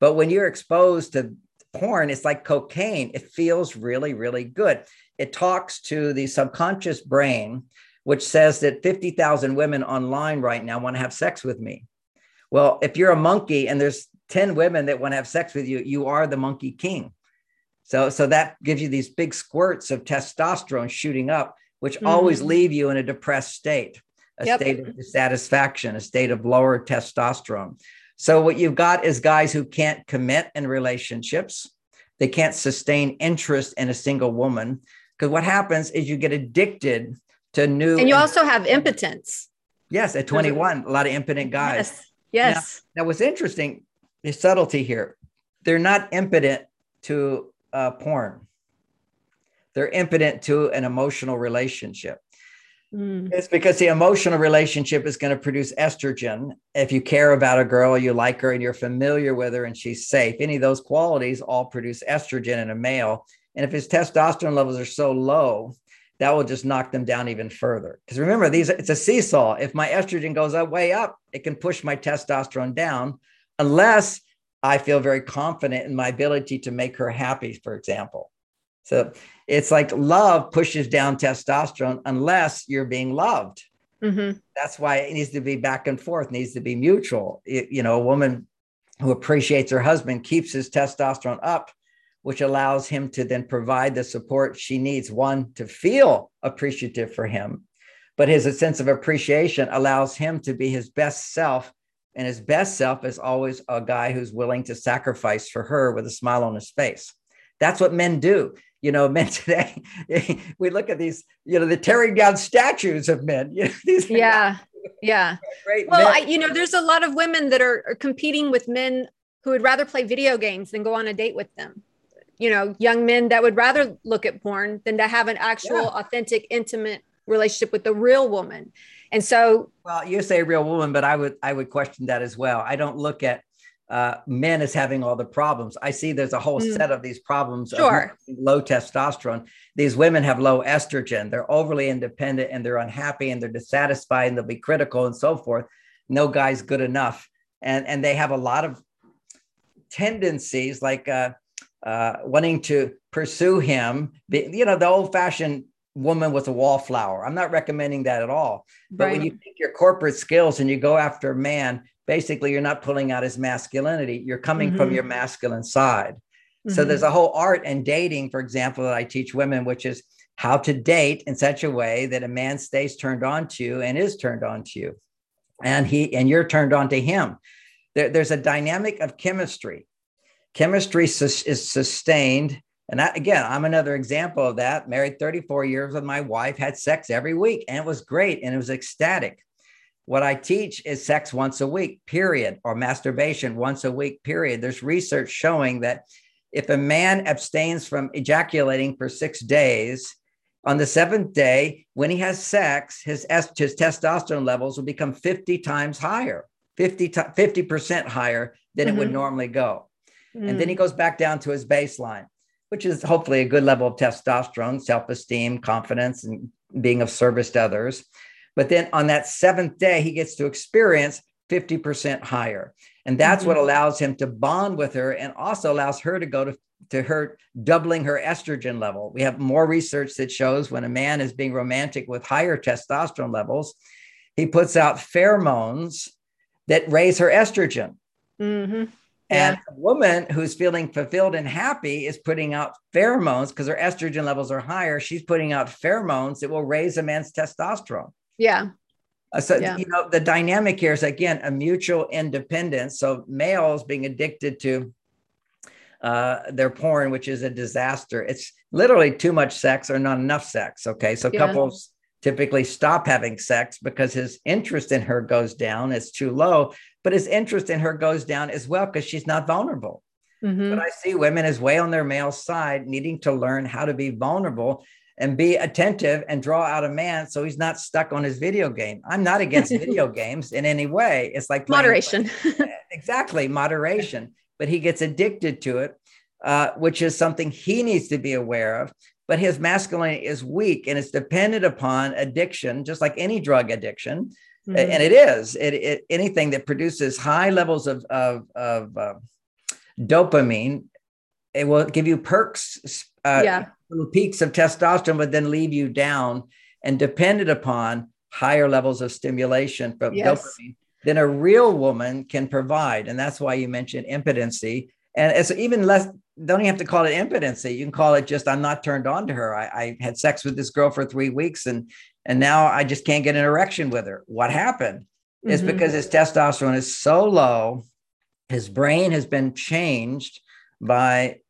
But when you're exposed to porn, it's like cocaine. It feels really, really good. It talks to the subconscious brain, which says that 50,000 women online right now want to have sex with me. Well, if you're a monkey and there's 10 women that want to have sex with you, you are the monkey king. So, so that gives you these big squirts of testosterone shooting up, which mm-hmm. always leave you in a depressed state, a yep. state of dissatisfaction, a state of lower testosterone. So, what you've got is guys who can't commit in relationships. They can't sustain interest in a single woman because what happens is you get addicted to new. And you also have impotence. Yes, at 21, a lot of impotent guys. Yes. Yes. Now, now what's interesting, the subtlety here, they're not impotent to uh, porn. They're impotent to an emotional relationship. Mm. It's because the emotional relationship is going to produce estrogen. If you care about a girl, you like her, and you're familiar with her, and she's safe, any of those qualities all produce estrogen in a male. And if his testosterone levels are so low, that will just knock them down even further. Because remember, these it's a seesaw. If my estrogen goes up way up, it can push my testosterone down, unless I feel very confident in my ability to make her happy, for example. So it's like love pushes down testosterone unless you're being loved. Mm-hmm. That's why it needs to be back and forth, needs to be mutual. It, you know, a woman who appreciates her husband keeps his testosterone up, which allows him to then provide the support she needs. One, to feel appreciative for him, but his sense of appreciation allows him to be his best self. And his best self is always a guy who's willing to sacrifice for her with a smile on his face. That's what men do you know, men today, we look at these, you know, the tearing down statues of men. You know, these yeah, yeah. Great well, I, you know, there's a lot of women that are, are competing with men who would rather play video games than go on a date with them. You know, young men that would rather look at porn than to have an actual, yeah. authentic, intimate relationship with the real woman. And so, well, you say real woman, but I would I would question that as well. I don't look at uh, men as having all the problems. I see there's a whole mm. set of these problems. Sure. low testosterone. These women have low estrogen. They're overly independent and they're unhappy and they're dissatisfied and they'll be critical and so forth. No guy's good enough. And, and they have a lot of tendencies like uh, uh, wanting to pursue him. You know, the old fashioned woman with a wallflower. I'm not recommending that at all. But right. when you take your corporate skills and you go after a man basically you're not pulling out his masculinity you're coming mm-hmm. from your masculine side mm-hmm. so there's a whole art and dating for example that i teach women which is how to date in such a way that a man stays turned on to you and is turned on to you and he and you're turned on to him there, there's a dynamic of chemistry chemistry sus- is sustained and I, again, I'm another example of that. Married 34 years with my wife, had sex every week, and it was great and it was ecstatic. What I teach is sex once a week, period, or masturbation once a week, period. There's research showing that if a man abstains from ejaculating for six days, on the seventh day, when he has sex, his, his testosterone levels will become 50 times higher, 50, 50% higher than mm-hmm. it would mm-hmm. normally go. Mm. And then he mm. goes back down to his baseline, which is hopefully a good level of testosterone, self esteem, confidence, and being of service to others. But then on that seventh day, he gets to experience 50% higher. And that's mm-hmm. what allows him to bond with her and also allows her to go to, to her doubling her estrogen level. We have more research that shows when a man is being romantic with higher testosterone levels, he puts out pheromones that raise her estrogen. Mm-hmm. And yeah. a woman who's feeling fulfilled and happy is putting out pheromones because her estrogen levels are higher. She's putting out pheromones that will raise a man's testosterone. Yeah. Uh, so yeah. you know the dynamic here is again a mutual independence. So males being addicted to uh, their porn, which is a disaster. It's literally too much sex or not enough sex. Okay, so yeah. couples typically stop having sex because his interest in her goes down. It's too low, but his interest in her goes down as well because she's not vulnerable. Mm-hmm. But I see women as way on their male side needing to learn how to be vulnerable and be attentive and draw out a man so he's not stuck on his video game. I'm not against video games in any way. It's like moderation. exactly, moderation. But he gets addicted to it, uh, which is something he needs to be aware of. But his masculinity is weak and it's dependent upon addiction, just like any drug addiction. Mm-hmm. And it is it, it, anything that produces high levels of, of, of uh, dopamine. It will give you perks. Uh, yeah little peaks of testosterone, but then leave you down and dependent upon higher levels of stimulation from yes. dopamine than a real woman can provide. And that's why you mentioned impotency. And it's even less, don't even have to call it impotency. You can call it just, I'm not turned on to her. I, I had sex with this girl for three weeks and and now I just can't get an erection with her. What happened? Mm-hmm. It's because his testosterone is so low, his brain has been changed by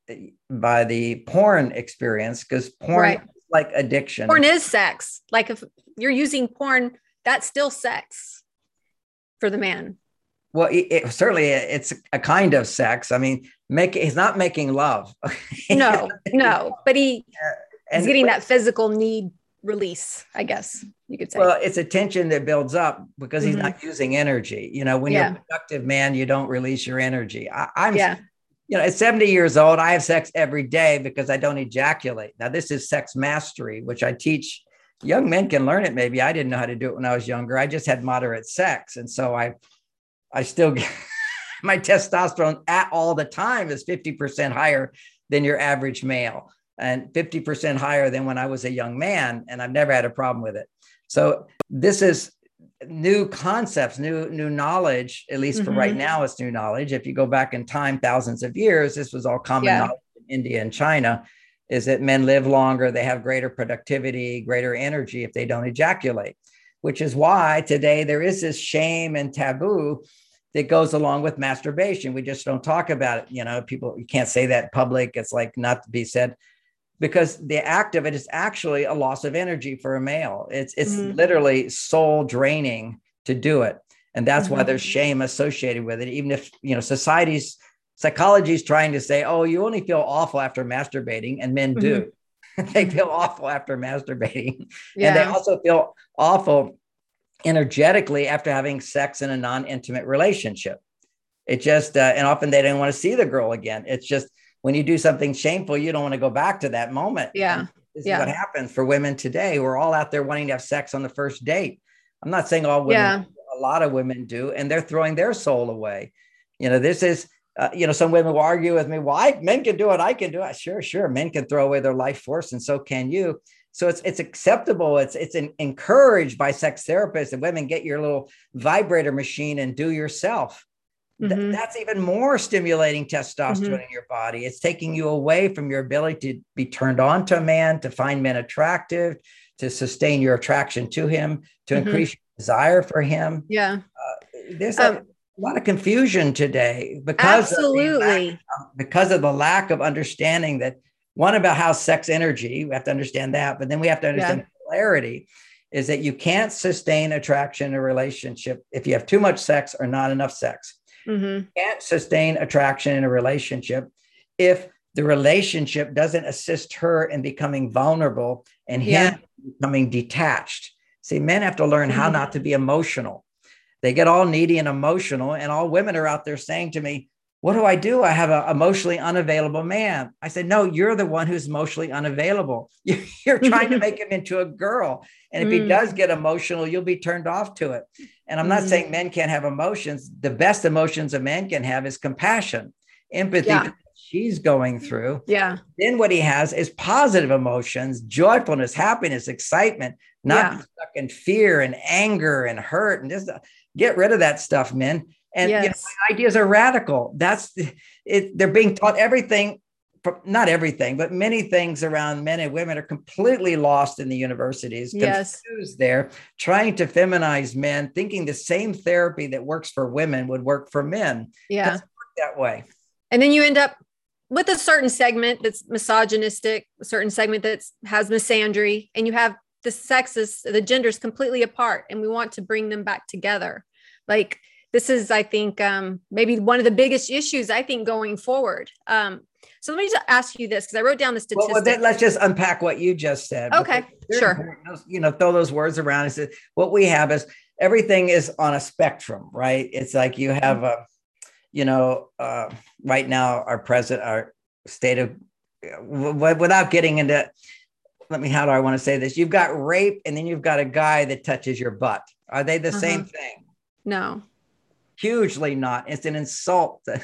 by the porn experience because porn right. is like addiction. Porn is sex. Like if you're using porn, that's still sex for the man. Well, it, it, certainly it's a kind of sex. I mean, make he's not making love. no, no, but he and, he's getting that physical need release, I guess you could say. Well, it's a tension that builds up because he's mm-hmm. not using energy. You know, when yeah. you're a productive man, you don't release your energy. I, am yeah you know, at 70 years old, I have sex every day because I don't ejaculate. Now, this is sex mastery, which I teach. Young men can learn it. Maybe I didn't know how to do it when I was younger. I just had moderate sex, and so I, I still, get my testosterone at all the time is 50% higher than your average male, and 50% higher than when I was a young man, and I've never had a problem with it. So this is new concepts, new new knowledge. At least for mm-hmm. right now, it's new knowledge. If you go back in time, thousands of years, this was all common yeah. knowledge in India and China. Is that men live longer, they have greater productivity, greater energy if they don't ejaculate, which is why today there is this shame and taboo that goes along with masturbation. We just don't talk about it. You know, people you can't say that public. It's like not to be said because the act of it is actually a loss of energy for a male. It's it's mm-hmm. literally soul draining to do it. And that's mm-hmm. why there's shame associated with it. Even if, you know, society's psychology is trying to say, oh, you only feel awful after masturbating, and men mm-hmm. do. they feel awful after masturbating. Yeah. And they also feel awful energetically after having sex in a non-intimate relationship. It just uh, and often they don't want to see the girl again. It's just when you do something shameful, you don't want to go back to that moment. Yeah. And this yeah. is what happens for women today. We're all out there wanting to have sex on the first date. I'm not saying all women, yeah. a lot of women do, and they're throwing their soul away. You know, this is, uh, you know, some women will argue with me, why men can do it, I can do it. Sure, sure. Men can throw away their life force, and so can you. So it's it's acceptable. It's it's an, encouraged by sex therapists and women get your little vibrator machine and do yourself. Mm-hmm. that's even more stimulating testosterone mm-hmm. in your body. It's taking you away from your ability to be turned on to a man, to find men attractive, to sustain your attraction to him, to mm-hmm. increase your desire for him. Yeah. Uh, there's um, a, lot of confusion today because absolutely of lack, because of the lack of understanding that one about how sex energy we have to understand that but then we have to understand yeah. polarity is that you can't sustain attraction in a relationship if you have too much sex or not enough sex mm-hmm. can't sustain attraction in a relationship if the relationship doesn't assist her in becoming vulnerable and him yeah. becoming detached. See, men have to learn mm-hmm. how not to be emotional. They get all needy and emotional, and all women are out there saying to me, What do I do? I have an emotionally unavailable man. I said, No, you're the one who's emotionally unavailable. You're trying to make him into a girl. And if mm. he does get emotional, you'll be turned off to it. And I'm not mm-hmm. saying men can't have emotions. The best emotions a man can have is compassion, empathy. Yeah. She's going through. Yeah. Then what he has is positive emotions, joyfulness, happiness, excitement, not yeah. stuck in fear and anger and hurt. And just get rid of that stuff, men. And yes. you know, ideas are radical. That's it. They're being taught everything not everything, but many things around men and women are completely lost in the universities, yes. confused there, trying to feminize men, thinking the same therapy that works for women would work for men. Yeah. that way. And then you end up with a certain segment that's misogynistic, a certain segment that has misandry, and you have the sexes, the genders completely apart, and we want to bring them back together. Like this is, I think, um, maybe one of the biggest issues I think going forward. Um, so let me just ask you this because I wrote down the statistics. Well, then let's just unpack what you just said. Okay, sure. You know, throw those words around and say what we have is everything is on a spectrum, right? It's like you have a, you know, uh, right now our present, our state of, without getting into, let me, how do I want to say this? You've got rape, and then you've got a guy that touches your butt. Are they the uh-huh. same thing? No hugely not it's an insult.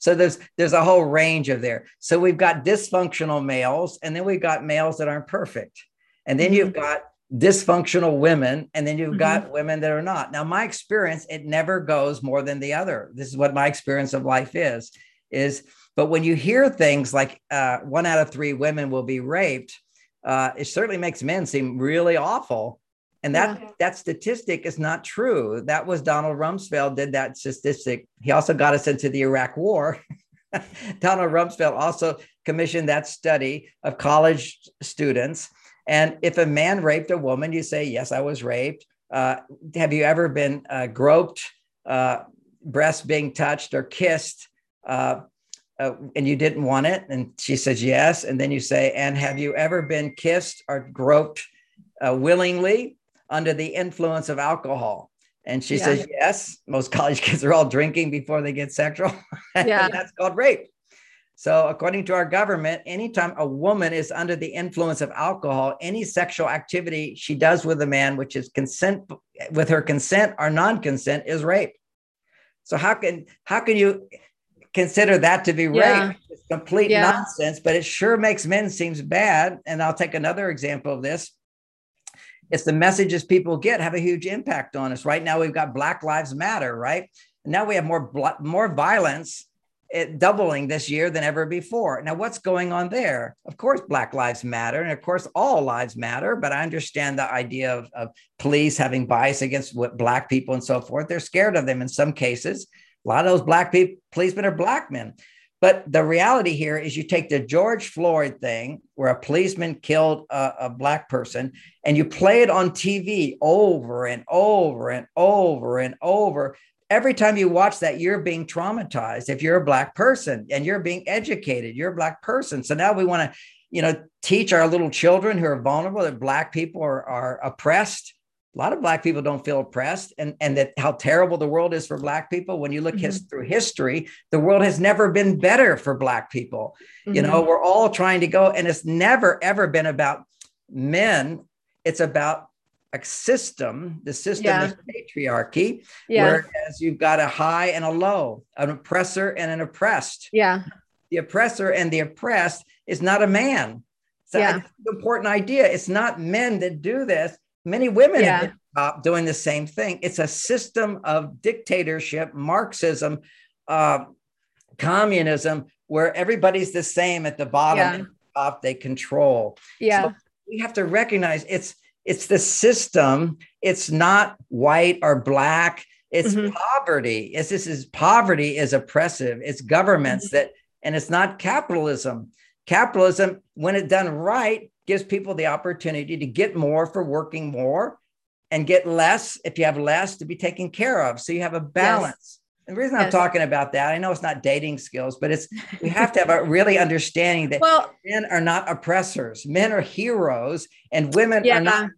So there's there's a whole range of there. So we've got dysfunctional males and then we've got males that aren't perfect. And then mm-hmm. you've got dysfunctional women and then you've mm-hmm. got women that are not. Now my experience it never goes more than the other. This is what my experience of life is is but when you hear things like uh, one out of three women will be raped uh, it certainly makes men seem really awful and that yeah. that statistic is not true. That was Donald Rumsfeld did that statistic. He also got us into the Iraq War. Donald Rumsfeld also commissioned that study of college students. And if a man raped a woman, you say, Yes, I was raped. Uh, have you ever been uh, groped, uh, breast being touched, or kissed? Uh, uh, and you didn't want it? And she says, Yes. And then you say, And have you ever been kissed or groped uh, willingly under the influence of alcohol? And she yeah. says, Yes. Most college kids are all drinking before they get sexual. Yeah. that's called rape. So, according to our government, anytime a woman is under the influence of alcohol, any sexual activity she does with a man, which is consent with her consent or non-consent, is rape. So how can how can you consider that to be rape? Yeah. It's complete yeah. nonsense, but it sure makes men seems bad. And I'll take another example of this. It's the messages people get have a huge impact on us. Right now, we've got Black Lives Matter, right? Now we have more more violence it doubling this year than ever before. Now, what's going on there? Of course, Black Lives Matter, and of course, all lives matter. But I understand the idea of, of police having bias against what Black people and so forth. They're scared of them in some cases. A lot of those Black people, policemen are Black men. But the reality here is you take the George Floyd thing, where a policeman killed a, a, black person, and you play it on TV over and over and over and over every time you watch that, you're being traumatized. If you're a black person and you're being educated, you're a black person. So now we want to, you know, teach our little children who are vulnerable that black people are, are oppressed. A lot of black people don't feel oppressed, and and that how terrible the world is for black people. When you look mm-hmm. his, through history, the world has never been better for black people. Mm-hmm. You know, mm-hmm. we're all trying to go, and it's never ever been about men. It's about a system, the system yeah. is patriarchy, yeah. whereas you've got a high and a low, an oppressor and an oppressed. Yeah. The oppressor and the oppressed is not a man. So yeah. that's an important idea. It's not men that do this. Many women yeah. have doing the same thing. It's a system of dictatorship, Marxism, uh, communism, where everybody's the same at the bottom yeah. and top they control. Yeah. So we have to recognize it's it's the system. It's not white or black. It's mm-hmm. poverty. It's this is poverty is oppressive. It's governments mm-hmm. that, and it's not capitalism. Capitalism, when it done right, gives people the opportunity to get more for working more and get less if you have less to be taken care of. So you have a balance. Yes. And the reason yes. I'm talking about that, I know it's not dating skills, but it's we have to have a really understanding that well, men are not oppressors. Men are heroes and women yeah. are not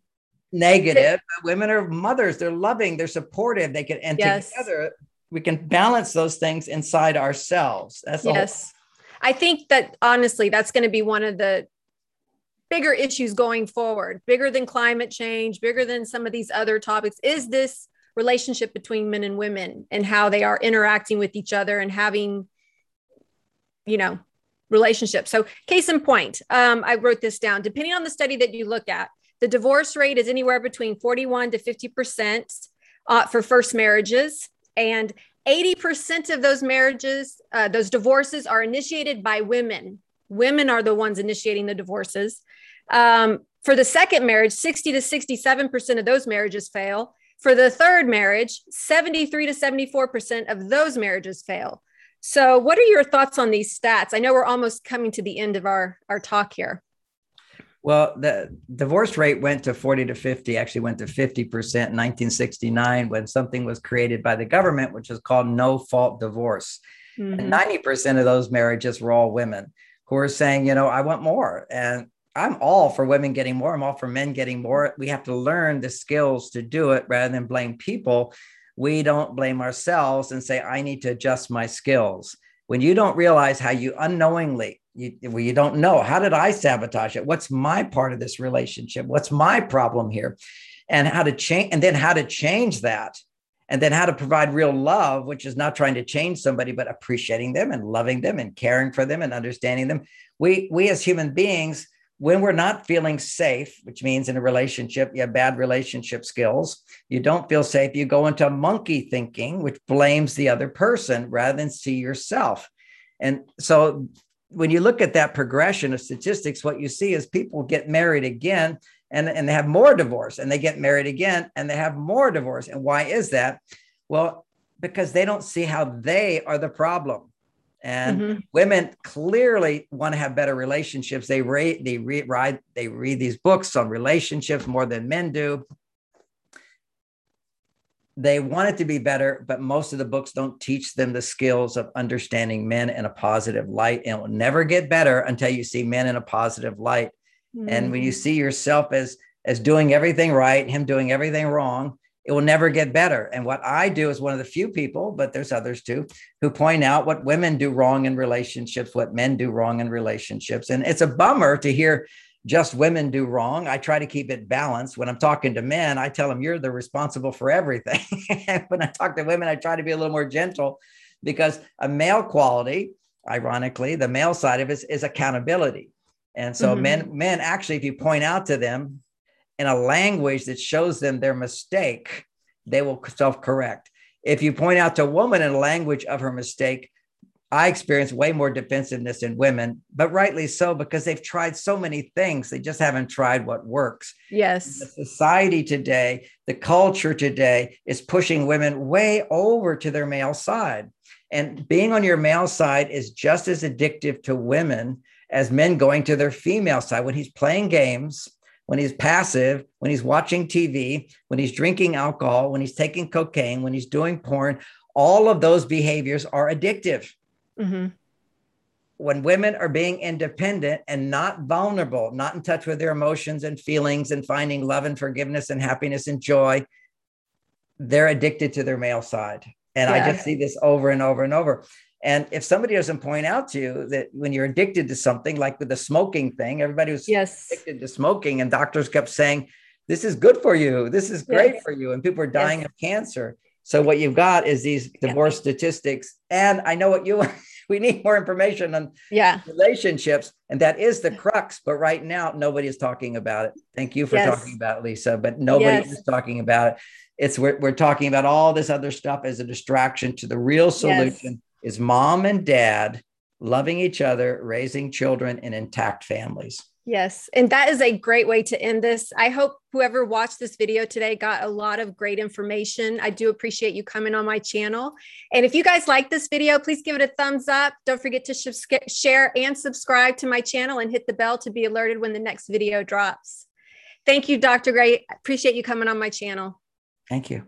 negative. Women are mothers. They're loving. They're supportive. They can and yes. together we can balance those things inside ourselves. That's yes. I think that honestly, that's going to be one of the bigger issues going forward, bigger than climate change, bigger than some of these other topics. Is this relationship between men and women and how they are interacting with each other and having, you know, relationships. So, case in point, um, I wrote this down. Depending on the study that you look at, the divorce rate is anywhere between 41 to 50% uh, for first marriages. And 80% of those marriages, uh, those divorces are initiated by women. Women are the ones initiating the divorces. Um, for the second marriage, 60 to 67% of those marriages fail. For the third marriage, 73 to 74% of those marriages fail. So, what are your thoughts on these stats? I know we're almost coming to the end of our, our talk here. Well, the divorce rate went to 40 to 50, actually went to 50% in 1969 when something was created by the government, which is called no fault divorce. Mm-hmm. And 90% of those marriages were all women who were saying, you know, I want more. And I'm all for women getting more. I'm all for men getting more. We have to learn the skills to do it rather than blame people. We don't blame ourselves and say, I need to adjust my skills. When you don't realize how you unknowingly, you, well, you don't know, how did I sabotage it? What's my part of this relationship? What's my problem here? And how to change, and then how to change that and then how to provide real love which is not trying to change somebody but appreciating them and loving them and caring for them and understanding them we we as human beings when we're not feeling safe, which means in a relationship, you have bad relationship skills, you don't feel safe, you go into monkey thinking, which blames the other person rather than see yourself. And so when you look at that progression of statistics, what you see is people get married again and, and they have more divorce, and they get married again and they have more divorce. And why is that? Well, because they don't see how they are the problem. And mm-hmm. women clearly want to have better relationships. They read, they read, they read these books on relationships more than men do. They want it to be better, but most of the books don't teach them the skills of understanding men in a positive light. And it will never get better until you see men in a positive light. Mm-hmm. And when you mm-hmm. see yourself as as doing everything right, him doing everything wrong, it will never get better. And what I do is one of the few people, but there's others too, who point out what women do wrong in relationships, what men do wrong in relationships. And it's a bummer to hear just women do wrong. I try to keep it balanced. When I'm talking to men, I tell them you're the responsible for everything. when I talk to women, I try to be a little more gentle because a male quality, ironically, the male side of it is, is accountability. And so mm-hmm. men, men actually, if you point out to them in a language that shows them their mistake, they will self correct. If you point out to a woman in a language of her mistake, I experience way more defensiveness in women, but rightly so because they've tried so many things. They just haven't tried what works. Yes. The society today, the culture today is pushing women way over to their male side. And being on your male side is just as addictive to women as men going to their female side. When he's playing games, when he's passive, when he's watching TV, when he's drinking alcohol, when he's taking cocaine, when he's doing porn, all of those behaviors are addictive. Mm-hmm. When women are being independent and not vulnerable, not in touch with their emotions and feelings and finding love and forgiveness and happiness and joy, they're addicted to their male side. And yeah. I just see this over and over and over. And if somebody doesn't point out to you that when you're addicted to something, like with the smoking thing, everybody was yes. addicted to smoking, and doctors kept saying, This is good for you. This is great yes. for you. And people are dying yes. of cancer. So what you've got is these divorce yeah. statistics. And I know what you we need more information on yeah. relationships. And that is the crux. But right now, nobody is talking about it. Thank you for talking about it, Lisa. But nobody is talking about it. It's we're, we're talking about all this other stuff as a distraction to the real solution is mom and dad loving each other, raising children in intact families. Yes. And that is a great way to end this. I hope whoever watched this video today got a lot of great information. I do appreciate you coming on my channel. And if you guys like this video, please give it a thumbs up. Don't forget to sh- share and subscribe to my channel and hit the bell to be alerted when the next video drops. Thank you, Dr. Gray. Appreciate you coming on my channel. Thank you.